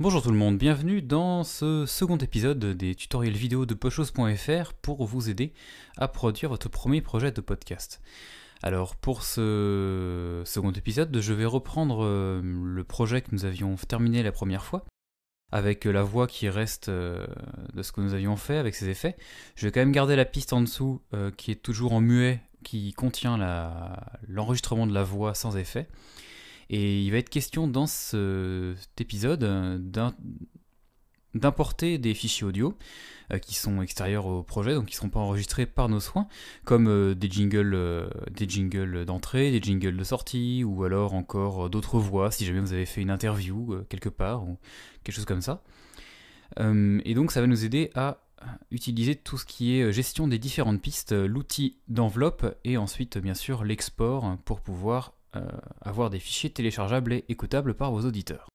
Bonjour tout le monde, bienvenue dans ce second épisode des tutoriels vidéo de pochos.fr pour vous aider à produire votre premier projet de podcast. Alors pour ce second épisode, je vais reprendre euh, le projet que nous avions terminé la première fois, avec la voix qui reste euh, de ce que nous avions fait, avec ses effets. Je vais quand même garder la piste en dessous euh, qui est toujours en muet, qui contient l'enregistrement de la voix sans effet. Et il va être question dans cet épisode euh, d'importer des fichiers audio euh, qui sont extérieurs au projet, donc qui ne seront pas enregistrés par nos soins, comme euh, des jingles, des jingles d'entrée, des jingles de sortie, ou alors encore d'autres voix, si jamais vous avez fait une interview quelque part, ou quelque chose comme ça. et donc ça va nous aider à utiliser tout ce qui est gestion des différentes pistes, l'outil d'enveloppe et ensuite bien sûr l'export pour pouvoir avoir des fichiers téléchargeables et écoutables par vos auditeurs.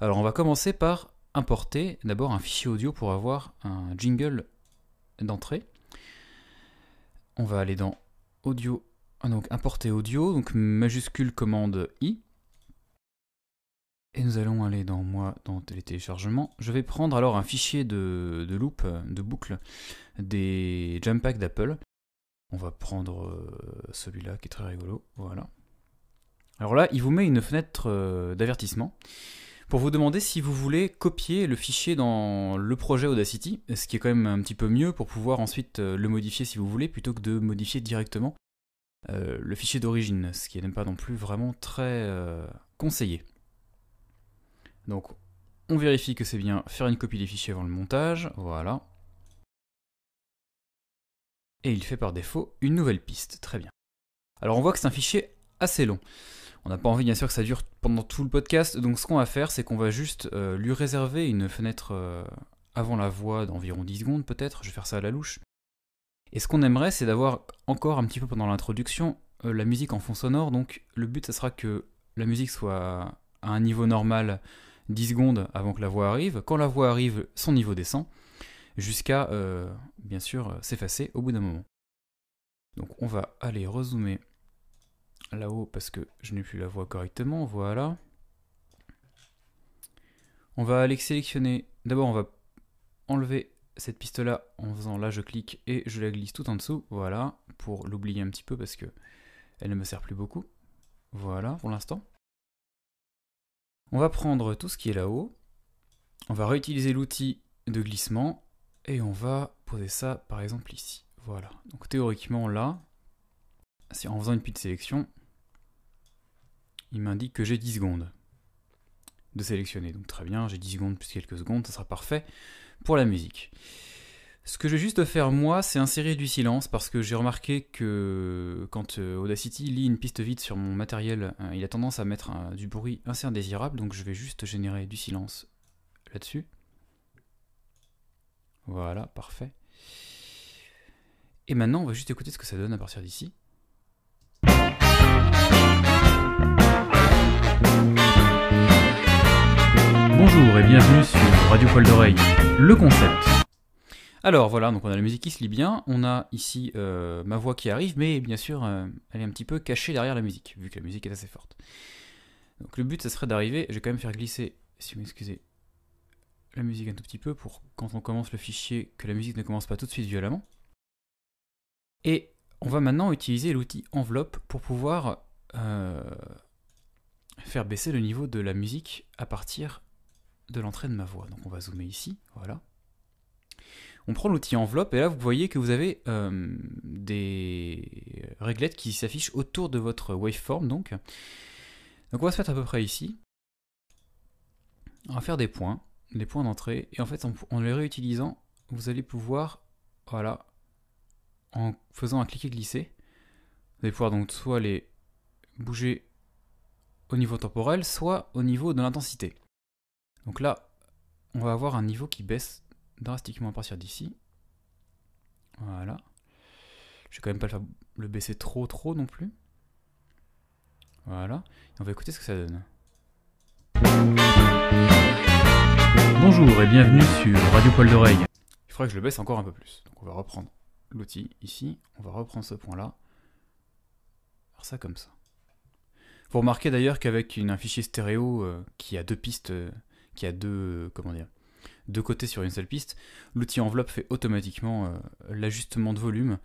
Alors on va commencer par importer d'abord un fichier audio pour avoir un jingle d'entrée. On va aller dans audio, ah, donc importer audio, donc majuscule commande I. Et nous allons aller dans moi dans les. Je vais prendre alors un fichier de, de loop, de boucle des jump packs d'Apple. On va prendre euh, celui-là qui est très rigolo. Voilà. Alors là, il vous met une fenêtre euh, d'avertissement pour vous demander si vous voulez copier le fichier dans le projet Audacity, ce qui est quand même un petit peu mieux pour pouvoir ensuite euh, le modifier si vous voulez, plutôt que de modifier directement euh, le fichier d'origine, ce qui n'est pas non plus vraiment très conseillé. Donc on vérifie que c'est bien faire une copie des fichiers avant le montage, voilà. Et il fait par défaut une nouvelle piste, très bien. Alors on voit que c'est un fichier assez long. On n'a pas envie bien sûr que ça dure pendant tout le podcast, donc ce qu'on va faire c'est qu'on va juste euh, lui réserver une fenêtre euh, avant la voix d'environ 10 secondes peut-être, je vais faire ça à la louche. Et ce qu'on aimerait c'est d'avoir encore un petit peu pendant l'introduction euh, la musique en fond sonore, donc le but ça sera que la musique soit à un niveau normal 10 secondes avant que la voix arrive, quand la voix arrive son niveau descend, jusqu'à bien sûr s'effacer au bout d'un moment. Donc on va aller rezoomer là-haut parce que je n'ai plus la voix correctement, voilà. On va aller sélectionner, d'abord on va enlever cette piste là en faisant là je clique et je la glisse tout en dessous, voilà, pour l'oublier un petit peu parce que elle ne me sert plus beaucoup. Voilà pour l'instant. On va prendre tout ce qui est là-haut, on va réutiliser l'outil de glissement et on va poser ça par exemple ici. Voilà, donc théoriquement là, en faisant une petite sélection, il m'indique que j'ai 10 secondes de sélectionner. Donc très bien, j'ai 10 secondes plus quelques secondes, ça sera parfait pour la musique. Ce que je vais juste faire moi, c'est insérer du silence parce que j'ai remarqué que quand euh, Audacity lit une piste vide sur mon matériel, euh, il a tendance à mettre du bruit assez indésirable, donc je vais juste générer du silence là-dessus. Voilà, parfait. Et maintenant, on va juste écouter ce que ça donne à partir d'ici. Bonjour et bienvenue sur Radio Poil d'Oreille, le concept. Alors voilà, donc on a la musique qui se lit bien, on a ici euh, ma voix qui arrive, mais bien sûr euh, elle est un petit peu cachée derrière la musique, vu que la musique est assez forte. Donc le but ce serait d'arriver, je vais quand même faire glisser, si vous m'excusez, la musique un tout petit peu pour quand on commence le fichier que la musique ne commence pas tout de suite violemment. Et on va maintenant utiliser l'outil enveloppe pour pouvoir euh, faire baisser le niveau de la musique à partir de l'entrée de ma voix. Donc on va zoomer ici, voilà. On prend l'outil enveloppe et là vous voyez que vous avez euh, des réglettes qui s'affichent autour de votre waveform donc. Donc on va se mettre à peu près ici. On va faire des points, des points d'entrée et en fait en, les réutilisant vous allez pouvoir, voilà, en faisant un cliquer glisser, vous allez pouvoir donc soit les bouger au niveau temporel, soit au niveau de l'intensité. Donc là, on va avoir un niveau qui baisse drastiquement à partir d'ici. Voilà. Je vais quand même pas le, baisser trop trop non plus. Voilà. on va écouter ce que ça donne. Bonjour et bienvenue sur Radio Poil d'Oreille. Il faudrait que je le baisse encore un peu plus. Donc on va reprendre l'outil ici. On va reprendre ce point-là. Faire ça comme ça. Vous remarquez d'ailleurs qu'avec un fichier stéréo euh, qui a deux pistes euh, qui a deux, comment dire, deux côtés sur une seule piste, l'outil enveloppe fait automatiquement euh, l'ajustement de volume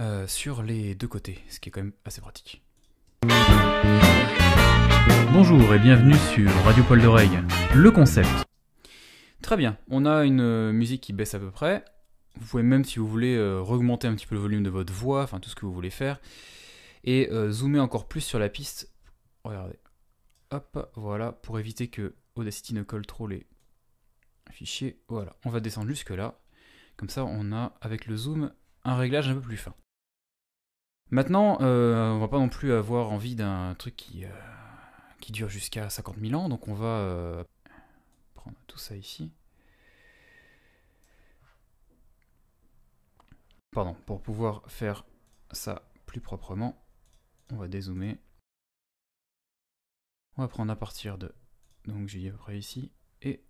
euh, sur les deux côtés, ce qui est quand même assez pratique. Bonjour et bienvenue sur Radio Poil d'Oreille, le concept. Très bien, on a une euh, musique qui baisse à peu près. Vous pouvez même, si vous voulez, augmenter un petit peu le volume de votre voix, enfin tout ce que vous voulez faire, et zoomer encore plus sur la piste. Regardez. Hop, voilà, pour éviter que Audacity ne colle trop les fichier, voilà, on va descendre jusque là. Comme ça, on a, avec le zoom, un réglage un peu plus fin. Maintenant, euh, on va pas non plus avoir envie d'un truc qui, euh, dure jusqu'à 50 000 ans, donc on va euh, prendre tout ça ici. Pardon, pour pouvoir faire ça plus proprement, on va dézoomer. On va prendre à partir de, donc j'ai à peu près ici, et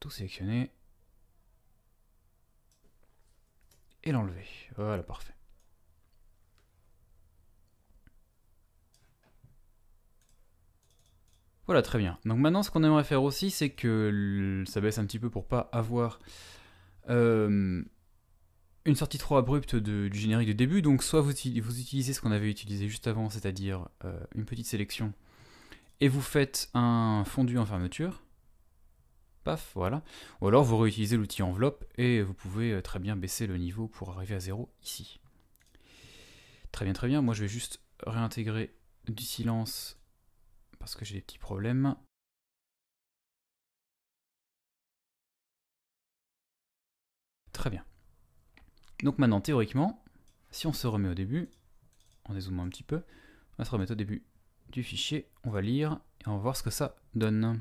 tout sélectionner et l'enlever. Voilà, parfait. Voilà, très bien. Donc maintenant, ce qu'on aimerait faire aussi, c'est que ça baisse un petit peu pour pas avoir euh, une sortie trop abrupte du générique de début. Donc soit vous, utilisez ce qu'on avait utilisé juste avant, c'est-à-dire euh, une petite sélection, et vous faites un fondu en fermeture voilà. Ou alors vous réutilisez l'outil enveloppe et vous pouvez euh, très bien baisser le niveau pour arriver à zéro ici. Très bien, très bien. Moi je vais juste réintégrer du silence parce que j'ai des petits problèmes. Très bien. Donc maintenant, théoriquement, si on se remet au début, on dézoome un petit peu, on va se remettre au début du fichier, on va lire et on va voir ce que ça donne.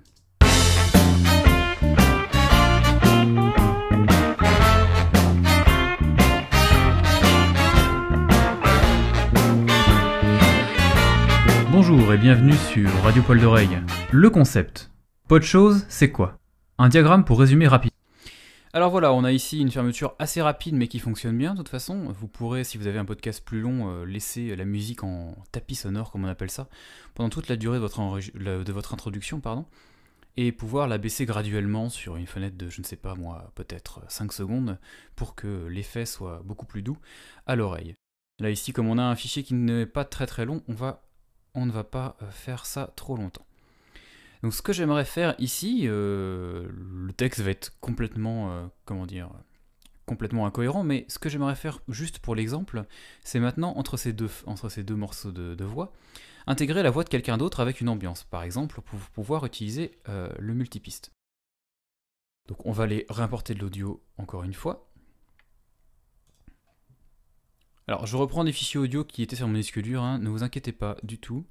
Bonjour et bienvenue sur Radio Poil d'Oreille. Le concept. Pas de chose, c'est quoi? Un diagramme pour résumer rapide. Alors voilà, on a ici une fermeture assez rapide mais qui fonctionne bien de toute façon. Vous pourrez, si vous avez un podcast plus long, euh, laisser la musique en tapis sonore, comme on appelle ça, pendant toute la durée de votre, introduction. et pouvoir la baisser graduellement sur une fenêtre de, je ne sais pas moi, peut-être 5 secondes, pour que l'effet soit beaucoup plus doux à l'oreille. Là ici, comme on a un fichier qui n'est pas très très long, on ne va pas euh, faire ça trop longtemps. Donc ce que j'aimerais faire ici, euh, le texte va être complètement, euh, comment dire, complètement incohérent, mais ce que j'aimerais faire juste pour l'exemple, c'est maintenant entre ces deux, entre ces deux morceaux de voix, intégrer la voix de quelqu'un d'autre avec une ambiance, par exemple, pour pouvoir utiliser euh, le multipiste. Donc on va aller réimporter de l'audio encore une fois. Alors je reprends des fichiers audio qui étaient sur mon disque dur, hein, ne vous inquiétez pas du tout.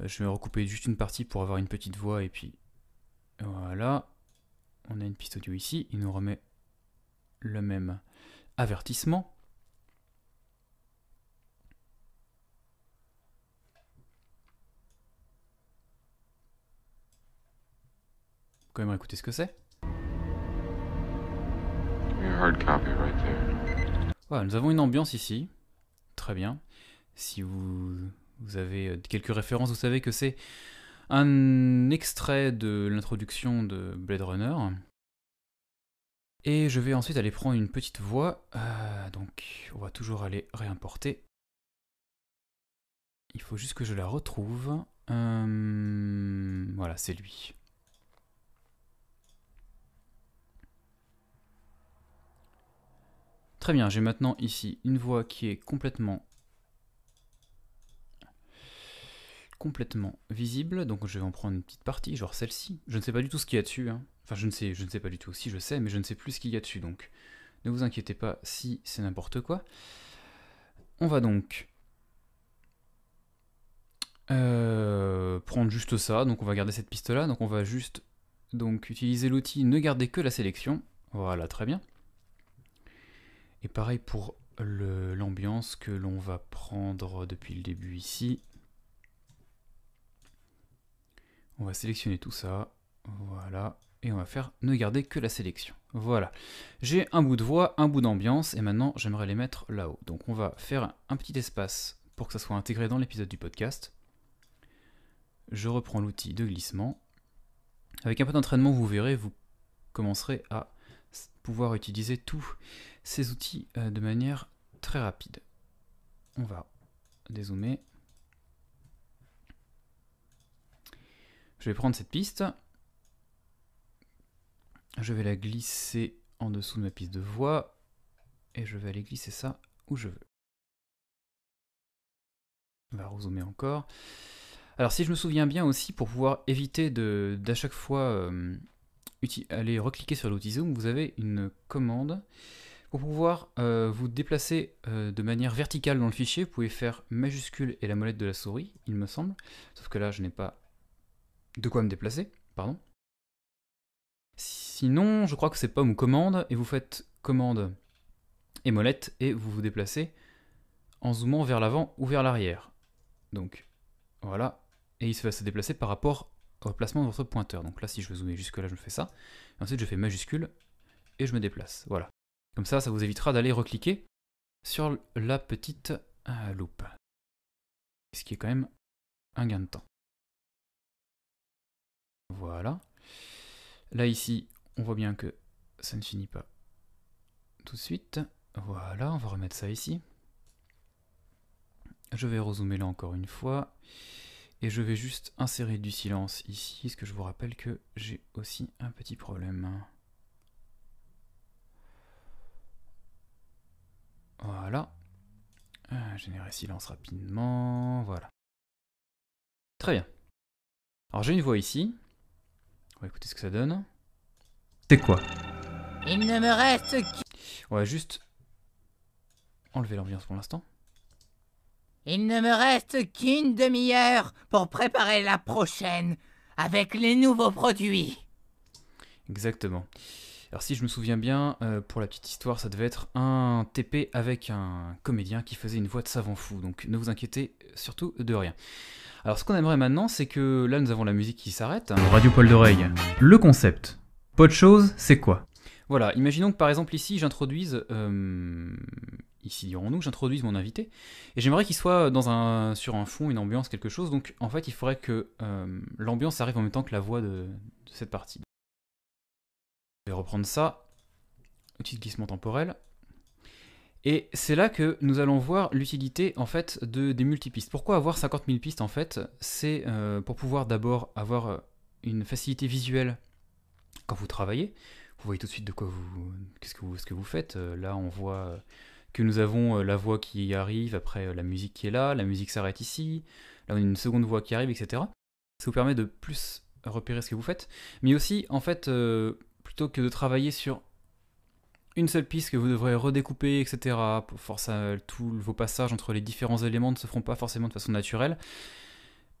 Euh, je vais recouper juste une partie pour avoir une petite voix et puis voilà. On a une piste audio ici, il nous remet le même avertissement. quand même écouter ce que c'est. Voilà, nous avons une ambiance ici. Très bien. Si vous, vous avez euh, quelques références, vous savez que c'est un extrait de l'introduction de Blade Runner. Et je vais ensuite aller prendre une petite voix. Euh, donc, on va toujours aller réimporter. Il faut juste que je la retrouve. Euh, voilà, c'est lui. Très bien, j'ai maintenant ici une voix qui est complètement complètement visible, donc je vais en prendre une petite partie, genre celle-ci. Je ne sais pas du tout ce qu'il y a dessus, hein. enfin je ne sais, je ne sais pas du tout, si je sais, mais je ne sais plus ce qu'il y a dessus, donc ne vous inquiétez pas si c'est n'importe quoi. On va donc euh, prendre juste ça, donc on va garder cette piste là, donc on va juste donc utiliser l'outil ne garder que la sélection, voilà très bien. Et pareil pour l'ambiance que l'on va prendre depuis le début ici. On va sélectionner tout ça. Voilà. Et on va faire ne garder que la sélection. Voilà. J'ai un bout de voix, un bout d'ambiance, et maintenant j'aimerais les mettre là-haut. Donc on va faire un petit espace pour que ça soit intégré dans l'épisode du podcast. Je reprends l'outil de glissement. Avec un peu d'entraînement, vous verrez, vous commencerez à pouvoir utiliser tous ces outils euh, de manière très rapide. On va dézoomer. Je vais prendre cette piste. Je vais la glisser en dessous de ma piste de voix. Et je vais aller glisser ça où je veux. On va rezoomer encore. Alors si je me souviens bien aussi, pour pouvoir éviter d'à chaque fois euh, aller recliquer sur l'outil zoom, vous avez une commande. Pour pouvoir euh, vous déplacer euh, de manière verticale dans le fichier, vous pouvez faire majuscule et la molette de la souris, il me semble. Sauf que là, je n'ai pas de quoi me déplacer, pardon. Sinon, je crois que c'est pomme ou commande, et vous faites commande et molette, et vous vous déplacez en zoomant vers l'avant ou vers l'arrière. Donc, voilà, et il va se déplacer par rapport au placement de votre pointeur. Donc là, si je veux zoomer jusque là, je fais ça. ensuite, je fais majuscule et je me déplace. Voilà. Comme ça, ça vous évitera d'aller recliquer sur la petite euh, loupe. Ce qui est quand même un gain de temps. Voilà. Là, ici, on voit bien que ça ne finit pas tout de suite. Voilà, on va remettre ça ici. Je vais rezoomer là encore une fois. Et je vais juste insérer du silence ici, parce que je vous rappelle que j'ai aussi un petit problème. Voilà. Euh, générer silence rapidement, voilà. Très bien. Alors j'ai une voix ici. On va écouter ce que ça donne. C'est quoi? Il ne me reste On va juste enlever l'ambiance pour l'instant. Il ne me reste qu'une demi-heure pour préparer la prochaine avec les nouveaux produits. Exactement. Alors si je me souviens bien, euh, pour la petite histoire, ça devait être un TP avec un comédien qui faisait une voix de savant fou, donc ne vous inquiétez surtout de rien. Alors ce qu'on aimerait maintenant, c'est que là nous avons la musique qui s'arrête. Radio Poil d'oreille. Le concept. Pas de chose, c'est quoi? Voilà, imaginons que par exemple ici j'introduise euh, ici dirons-nous, j'introduise mon invité, et j'aimerais qu'il soit dans un, sur un fond, une ambiance, quelque chose, donc en fait il faudrait que euh, l'ambiance arrive en même temps que la voix de, cette partie. Je vais reprendre ça, de glissement temporel, et c'est là que nous allons voir l'utilité en fait de, des multipistes. Pourquoi avoir 50 000 pistes en fait C'est euh, pour pouvoir d'abord avoir euh, une facilité visuelle quand vous travaillez. Vous voyez tout de suite de quoi vous, qu'est-ce que vous, ce que vous faites. là, on voit que nous avons euh, la voix qui arrive, après euh, la musique qui est là, la musique s'arrête ici, là on a une seconde voix qui arrive, etc. Ça vous permet de plus repérer ce que vous faites, mais aussi en fait, euh, plutôt que de travailler sur une seule piste que vous devrez redécouper, etc., pour forcer tous vos passages entre les différents éléments ne se feront pas forcément de façon naturelle,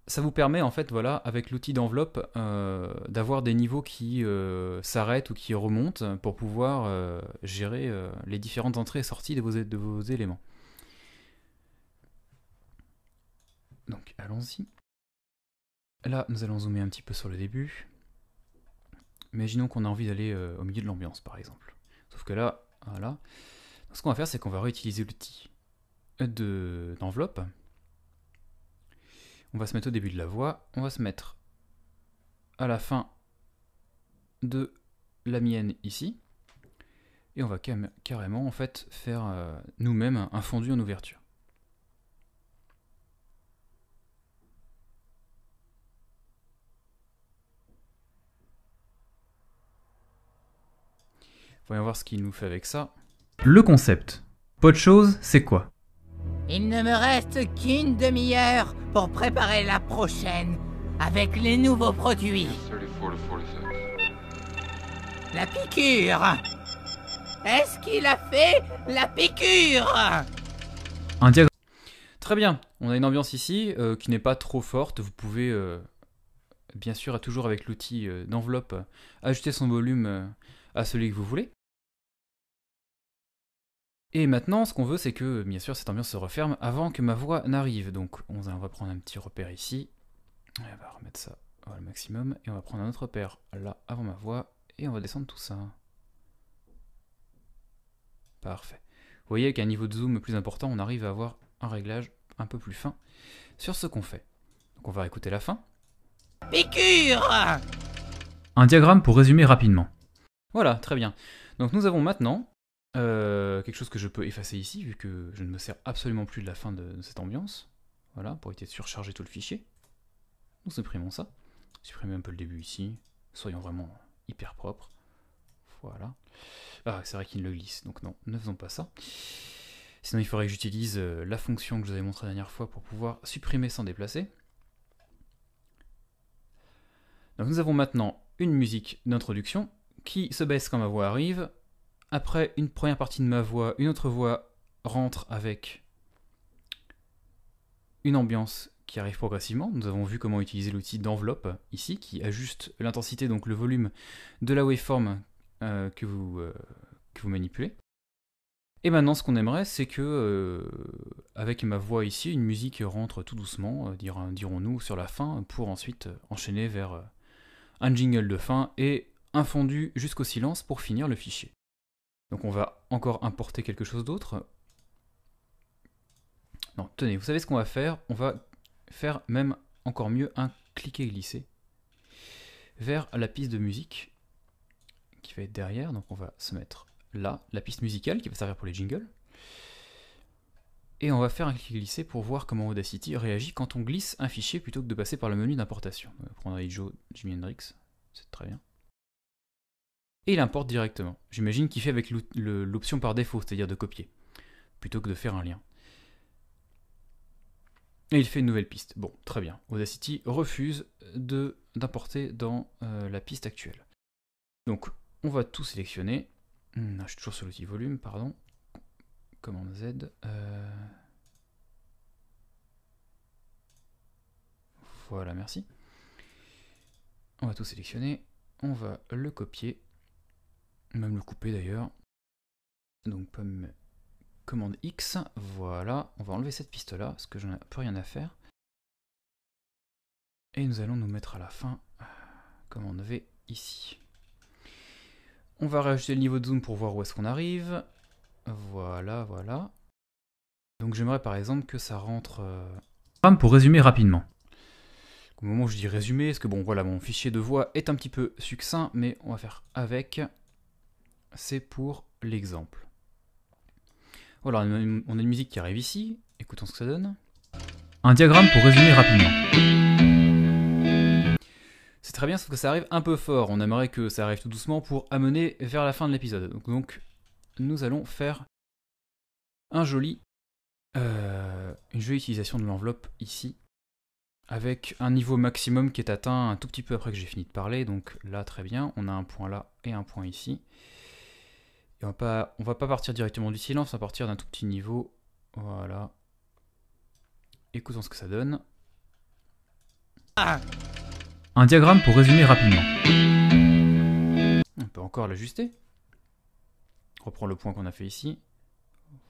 ça vous permet en fait, voilà, avec l'outil d'enveloppe, euh, d'avoir des niveaux qui euh, s'arrêtent ou qui remontent pour pouvoir euh, gérer les différentes entrées et sorties de vos, de vos éléments. Donc allons-y. Là, nous allons zoomer un petit peu sur le début. Imaginons qu'on a envie d'aller au milieu de l'ambiance, par exemple. Sauf que là, voilà. ce qu'on va faire, c'est qu'on va réutiliser l'outil d'enveloppe. On va se mettre au début de la voix, on va se mettre à la fin de la mienne ici, et on va carrément en fait faire euh, nous-mêmes un fondu en ouverture. Voyons voir ce qu'il nous fait avec ça. Le concept. Pas de chose, c'est quoi? Il ne me reste qu'une demi-heure pour préparer la prochaine avec les nouveaux produits. La piqûre Est-ce qu'il a fait la piqûre? Un diagramme. Très bien, on a une ambiance ici euh, qui n'est pas trop forte. Vous pouvez, euh, bien sûr, toujours avec l'outil euh, d'enveloppe, ajuster son volume à celui que vous voulez. Et maintenant, ce qu'on veut, c'est que, bien sûr, cette ambiance se referme avant que ma voix n'arrive. Donc, on va prendre un petit repère ici. On va remettre ça au maximum. Et on va prendre un autre repère là, avant ma voix. Et on va descendre tout ça. Parfait. Vous voyez qu'à un niveau de zoom plus important, on arrive à avoir un réglage un peu plus fin sur ce qu'on fait. Donc on va écouter la fin. Piqûre Un diagramme pour résumer rapidement. Voilà, très bien. Donc nous avons maintenant euh, quelque chose que je peux effacer ici, vu que je ne me sers absolument plus de la fin de, cette ambiance. Voilà, pour éviter de surcharger tout le fichier. Nous supprimons ça. Supprimez un peu le début ici. Soyons vraiment hyper propres. Voilà. Ah, c'est vrai qu'il le glisse, donc non, ne faisons pas ça. Sinon, il faudrait que j'utilise euh, la fonction que je vous avais montré la dernière fois pour pouvoir supprimer sans déplacer. Donc nous avons maintenant une musique d'introduction qui se baisse quand ma voix arrive. Après une première partie de ma voix, une autre voix rentre avec une ambiance qui arrive progressivement. Nous avons vu comment utiliser l'outil d'enveloppe ici, qui ajuste l'intensité, donc le volume de la waveform euh, que, vous, euh, que vous manipulez. Et maintenant, ce qu'on aimerait, c'est que, euh, avec ma voix ici, une musique rentre tout doucement, dirons-nous, sur la fin, pour ensuite enchaîner vers un jingle de fin et un fondu jusqu'au silence pour finir le fichier. Donc on va encore importer quelque chose d'autre. Non, tenez, vous savez ce qu'on va faire? On va faire même encore mieux un cliquer-glisser vers la piste de musique qui va être derrière. Donc on va se mettre là, la piste musicale qui va servir pour les jingles. Et on va faire un clic-glisser pour voir comment Audacity réagit quand on glisse un fichier plutôt que de passer par le menu d'importation. On va prendre Joe Jimi Hendrix, c'est très bien. Et il importe directement. J'imagine qu'il fait avec l'option par défaut, c'est-à-dire de copier, plutôt que de faire un lien. Et il fait une nouvelle piste. Bon, très bien. Audacity refuse d'importer dans euh, la piste actuelle. Donc, on va tout sélectionner. Hmm, je suis toujours sur l'outil volume, pardon. Commande Z. Euh. Voilà, merci. On va tout sélectionner. On va le copier. Même le couper d'ailleurs. Donc, pomme commande X. Voilà. On va enlever cette piste-là, parce que j'en ai peu rien à faire. Et nous allons nous mettre à la fin. Commande V ici. On va rajouter le niveau de zoom pour voir où est-ce qu'on arrive. Voilà, voilà. Donc j'aimerais par exemple que ça rentre... Euh... Pour résumer rapidement. Au moment où je dis résumer, parce que bon voilà, mon fichier de voix est un petit peu succinct, mais on va faire avec. C'est pour l'exemple. Voilà, on a une musique qui arrive ici. Écoutons ce que ça donne. Un diagramme pour résumer rapidement. C'est très bien, sauf que ça arrive un peu fort. On aimerait que ça arrive tout doucement pour amener vers la fin de l'épisode. Donc, nous allons faire un joli, euh, une jolie utilisation de l'enveloppe ici, avec un niveau maximum qui est atteint un tout petit peu après que j'ai fini de parler. Donc là, très bien, on a un point là et un point ici. On va pas, va pas partir directement du silence, on va partir d'un tout petit niveau. Voilà. Écoutons ce que ça donne. Un diagramme pour résumer rapidement. On peut encore l'ajuster. Reprends le point qu'on a fait ici.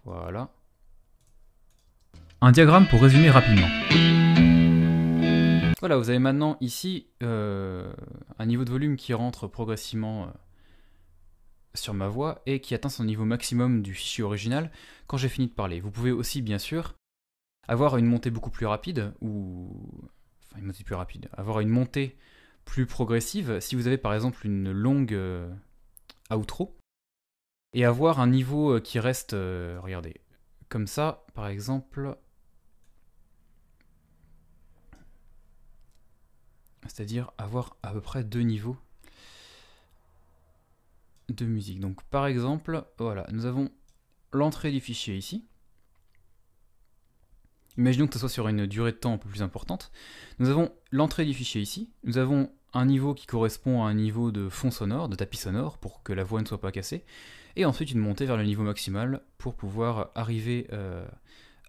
Voilà. Un diagramme pour résumer rapidement. Voilà, vous avez maintenant ici euh, un niveau de volume qui rentre progressivement euh, sur ma voix et qui atteint son niveau maximum du fichier original quand j'ai fini de parler. Vous pouvez aussi, bien sûr, avoir une montée beaucoup plus rapide ou une montée plus rapide, avoir une montée plus progressive, si vous avez par exemple une longue euh, outro, et avoir un niveau euh, qui reste, euh, regardez, comme ça, par exemple, c'est-à-dire avoir à peu près deux niveaux de musique. Donc par exemple, voilà, nous avons l'entrée du fichier ici, Imaginons que ce soit sur une durée de temps un peu plus importante. Nous avons l'entrée du fichier ici. Nous avons un niveau qui correspond à un niveau de fond sonore, de tapis sonore, pour que la voix ne soit pas cassée. Et ensuite une montée vers le niveau maximal pour pouvoir arriver euh,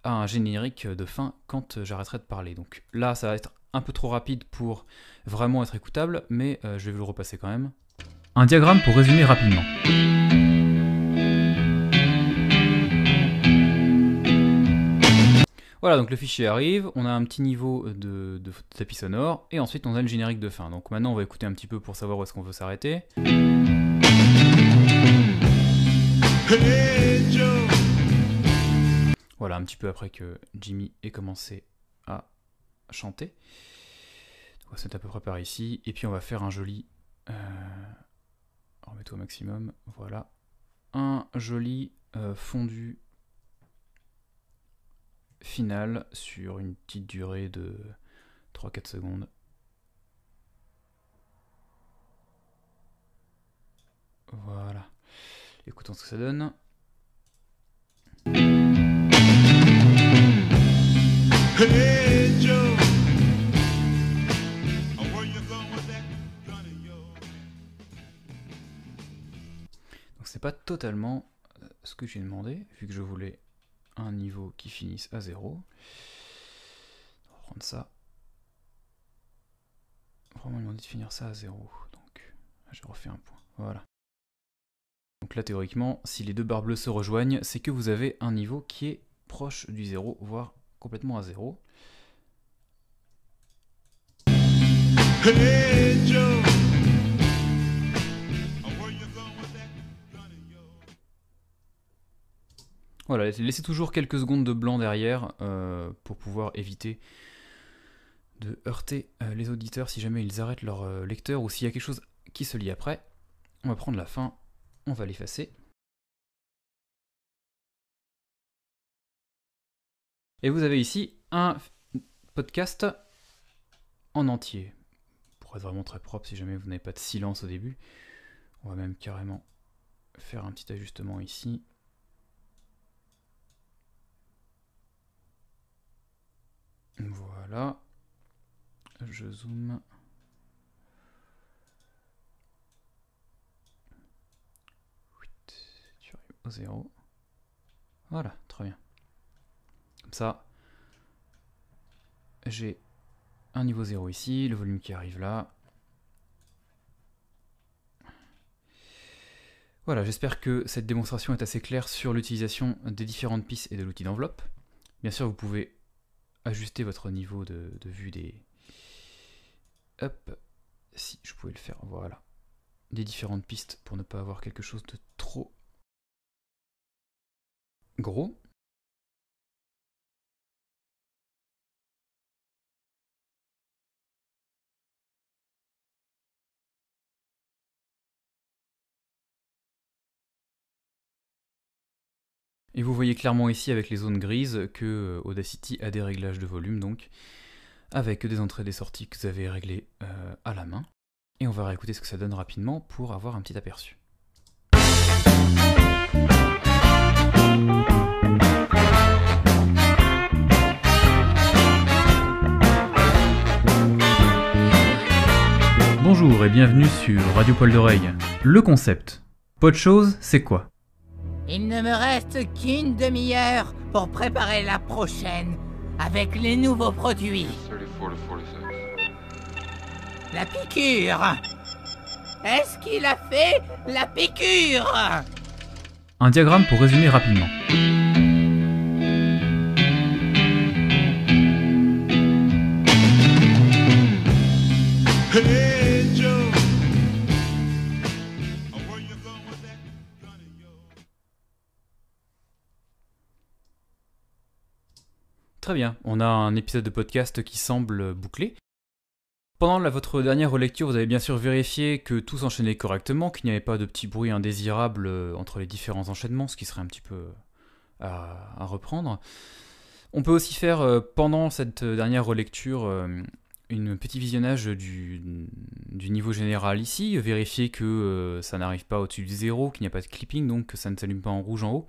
à un générique de fin quand j'arrêterai de parler. Donc là, ça va être un peu trop rapide pour vraiment être écoutable, mais euh, je vais vous le repasser quand même. Un diagramme pour résumer rapidement. Voilà, donc le fichier arrive, on a un petit niveau de, tapis sonore, et ensuite on a le générique de fin. Donc maintenant on va écouter un petit peu pour savoir où est-ce qu'on veut s'arrêter. Voilà, un petit peu après que Jimmy ait commencé à chanter. On va se mettre à peu près par ici, et puis on va faire un joli Euh, Remets-toi au maximum. Voilà. Un joli euh, fondu final sur une petite durée de 3-4 secondes. Voilà. Écoutons ce que ça donne. C'est pas totalement euh, ce que j'ai demandé, vu que je voulais un niveau qui finisse à 0. On va prendre ça. Vraiment, il m'a dit de finir ça à 0. Donc, j'ai refait un point. Voilà. Donc là, théoriquement, si les deux barres bleues se rejoignent, c'est que vous avez un niveau qui est proche du 0, voire complètement à 0. Hey Voilà, laissez toujours quelques secondes de blanc derrière euh, pour pouvoir éviter de heurter euh, les auditeurs si jamais ils arrêtent leur euh, lecteur ou s'il y a quelque chose qui se lit après. On va prendre la fin, on va l'effacer. Et vous avez ici un podcast en entier. Pour être vraiment très propre, si jamais vous n'avez pas de silence au début, on va même carrément faire un petit ajustement ici. Voilà. Je zoome. Au zéro. Voilà, très bien. Comme ça, j'ai un niveau 0 ici, le volume qui arrive là. Voilà, j'espère que cette démonstration est assez claire sur l'utilisation des différentes pistes et de l'outil d'enveloppe. Bien sûr, vous pouvez ajuster votre niveau de, de vue des... Hop, si je pouvais le faire, voilà. Des différentes pistes pour ne pas avoir quelque chose de trop gros. Et vous voyez clairement ici avec les zones grises que euh, Audacity a des réglages de volume donc avec des entrées et des sorties que vous avez réglées euh, à la main. Et on va réécouter ce que ça donne rapidement pour avoir un petit aperçu. Bonjour et bienvenue sur Radio Poil d'Oreille. Le concept. Pas de chose, c'est quoi? Il ne me reste qu'une demi-heure pour préparer la prochaine avec les nouveaux produits. 34 to 46. La piqûre Est-ce qu'il a fait la piqûre? Un diagramme pour résumer rapidement. Très bien, on a un épisode de podcast qui semble bouclé. Pendant votre dernière relecture, vous avez bien sûr vérifié que tout s'enchaînait correctement, qu'il n'y avait pas de petits bruits indésirables euh, entre les différents enchaînements, ce qui serait un petit peu à, reprendre. On peut aussi faire, euh, pendant cette dernière relecture, euh, une petit visionnage du, niveau général ici, vérifier que ça n'arrive pas au-dessus du zéro, qu'il n'y a pas de clipping, donc que ça ne s'allume pas en rouge en haut.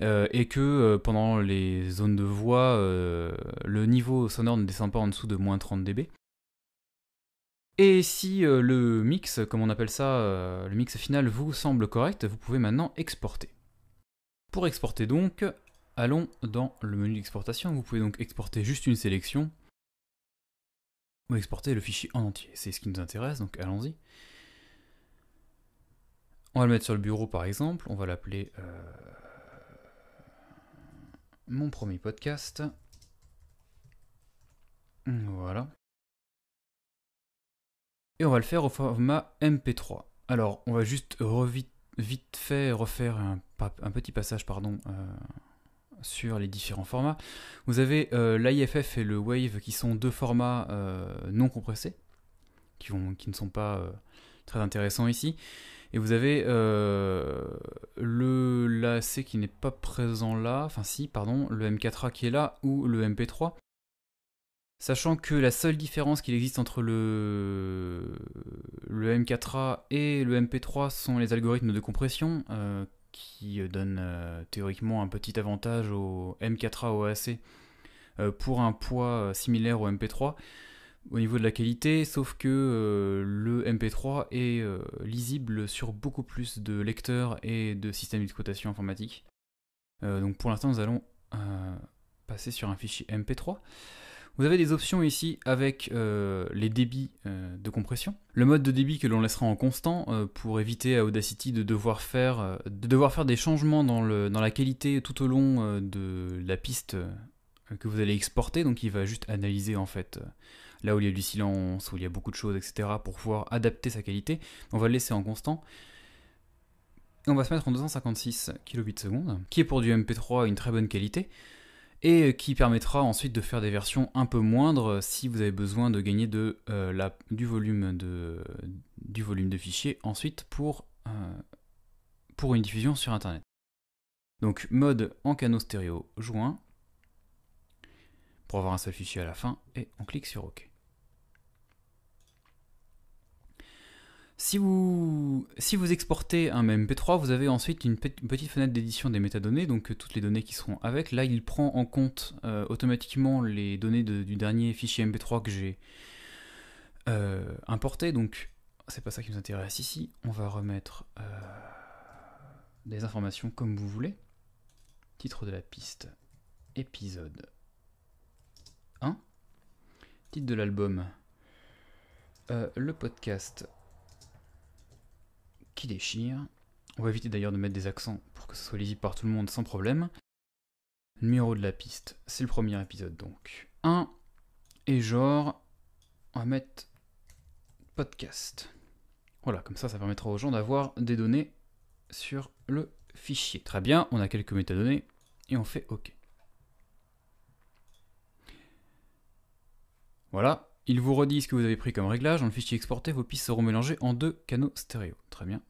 Euh, et que euh, pendant les zones de voix, euh, le niveau sonore ne descend pas en dessous de moins 30 dB. Et si le mix, comme on appelle ça, le mix final vous semble correct, vous pouvez maintenant exporter. Pour exporter donc, allons dans le menu d'exportation. Vous pouvez donc exporter juste une sélection ou exporter le fichier en entier. C'est ce qui nous intéresse, donc allons-y. On va le mettre sur le bureau par exemple. On va l'appeler mon premier podcast. Voilà. Et on va le faire au format MP3. Alors, on va juste vite fait refaire un, petit passage pardon, euh, sur les différents formats. Vous avez euh, l'IFF et le Wave qui sont deux formats euh, non compressés, qui, ne sont pas très intéressant ici. Et vous avez euh, le l'AC qui n'est pas présent là, enfin si, pardon, le M4A qui est là, ou le MP3. Sachant que la seule différence qu'il existe entre le, le M4A et le MP3 sont les algorithmes de compression, euh, qui donnent euh, théoriquement un petit avantage au M4A au euh, pour un poids similaire au MP3 au niveau de la qualité, sauf que euh, le MP3 est euh, lisible sur beaucoup plus de lecteurs et de systèmes d'exploitation informatique. Euh, donc pour l'instant, nous allons passer sur un fichier MP3. Vous avez des options ici avec les débits de compression. Le mode de débit que l'on laissera en constant pour éviter à Audacity de devoir faire, de devoir faire des changements dans, le, dans la qualité tout au long de la piste que vous allez exporter. Donc il va juste analyser en fait là où il y a du silence, où il y a beaucoup de choses, etc. pour pouvoir adapter sa qualité. On va le laisser en constant. Et on va se mettre en 256 kilobits seconde, qui est pour du MP3 une très bonne qualité et qui permettra ensuite de faire des versions un peu moindres si vous avez besoin de gagner de, euh, la, du, volume de, du volume de fichiers ensuite pour, euh, pour une diffusion sur internet. Donc mode en canaux stéréo joint pour avoir un seul fichier à la fin et on clique sur OK. Si vous, si vous exportez un MP3, vous avez ensuite une, pe- une petite fenêtre d'édition des métadonnées, donc euh, toutes les données qui seront avec. Là, il prend en compte euh, automatiquement les données du dernier fichier MP3 que j'ai euh, importé, donc c'est pas ça qui nous intéresse ici. On va remettre des informations comme vous voulez. Titre de la piste, épisode 1. Titre de l'album, le podcast qui déchire. On va éviter d'ailleurs de mettre des accents pour que ce soit lisible par tout le monde sans problème. Numéro de la piste, c'est le premier épisode donc. 1 et genre, on va mettre podcast. Voilà, comme ça, ça permettra aux gens d'avoir des données sur le fichier. Très bien, on a quelques métadonnées et on fait OK. Voilà, il vous redit ce que vous avez pris comme réglage. Dans le fichier exporté, vos pistes seront mélangées en deux canaux stéréo. Très bien.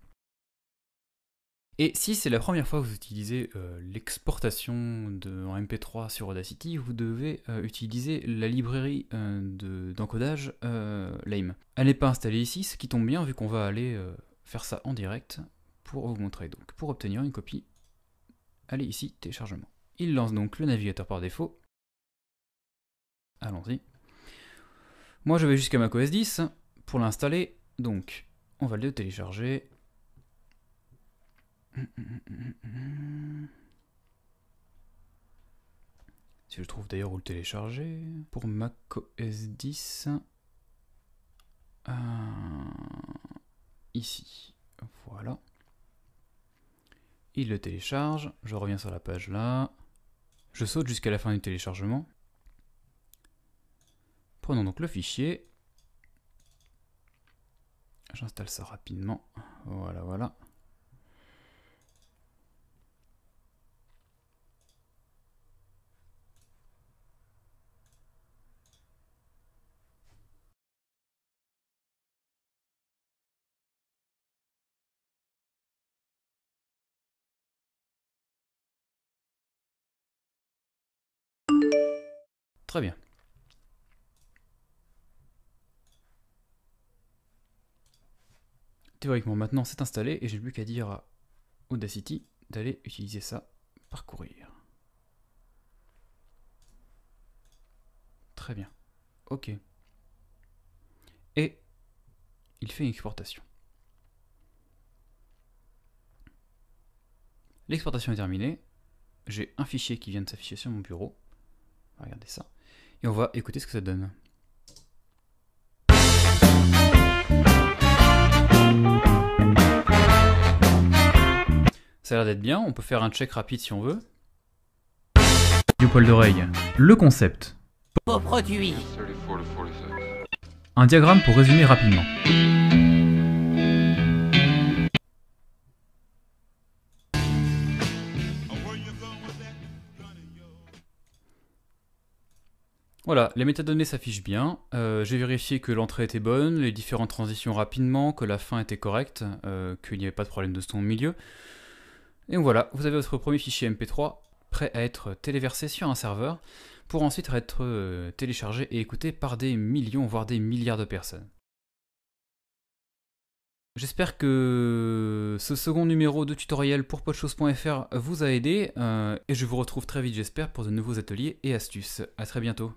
Et si c'est la première fois que vous utilisez euh, l'exportation en MP3 sur Audacity, vous devez euh, utiliser la librairie euh, de- d'encodage Lame. Elle n'est pas installée ici, ce qui tombe bien vu qu'on va aller faire ça en direct pour vous montrer. Donc pour obtenir une copie, allez ici, téléchargement. Il lance donc le navigateur par défaut. Allons-y. Moi je vais jusqu'à macOS 10 pour l'installer, donc on va le télécharger. Si je trouve d'ailleurs où le télécharger, pour macOS 10, euh, ici, voilà. Il le télécharge, je reviens sur la page là, je saute jusqu'à la fin du téléchargement. Prenons donc le fichier. J'installe ça rapidement. Voilà, voilà. Très bien. Théoriquement, maintenant c'est installé et j'ai plus qu'à dire à Audacity d'aller utiliser ça parcourir. Très bien. Ok. Et il fait une exportation. L'exportation est terminée. J'ai un fichier qui vient de s'afficher sur mon bureau. Regarder ça. Et on va écouter ce que ça donne. L'air d'être bien, on peut faire un check rapide si on veut. Du poil d'oreille. Le concept. Vos produits. 34 to 46. Un diagramme pour résumer rapidement. Voilà, les métadonnées s'affichent bien. Euh, J'ai vérifié que l'entrée était bonne, les différentes transitions rapidement, que la fin était correcte, euh, qu'il n'y avait pas de problème de son au milieu. Et voilà, vous avez votre premier fichier MP3 prêt à être téléversé sur un serveur pour ensuite être euh, téléchargé et écouté par des millions, voire des milliards de personnes. J'espère que ce second numéro de tutoriel pour podchose.fr vous a aidé euh, et je vous retrouve très vite j'espère pour de nouveaux ateliers et astuces. A très bientôt.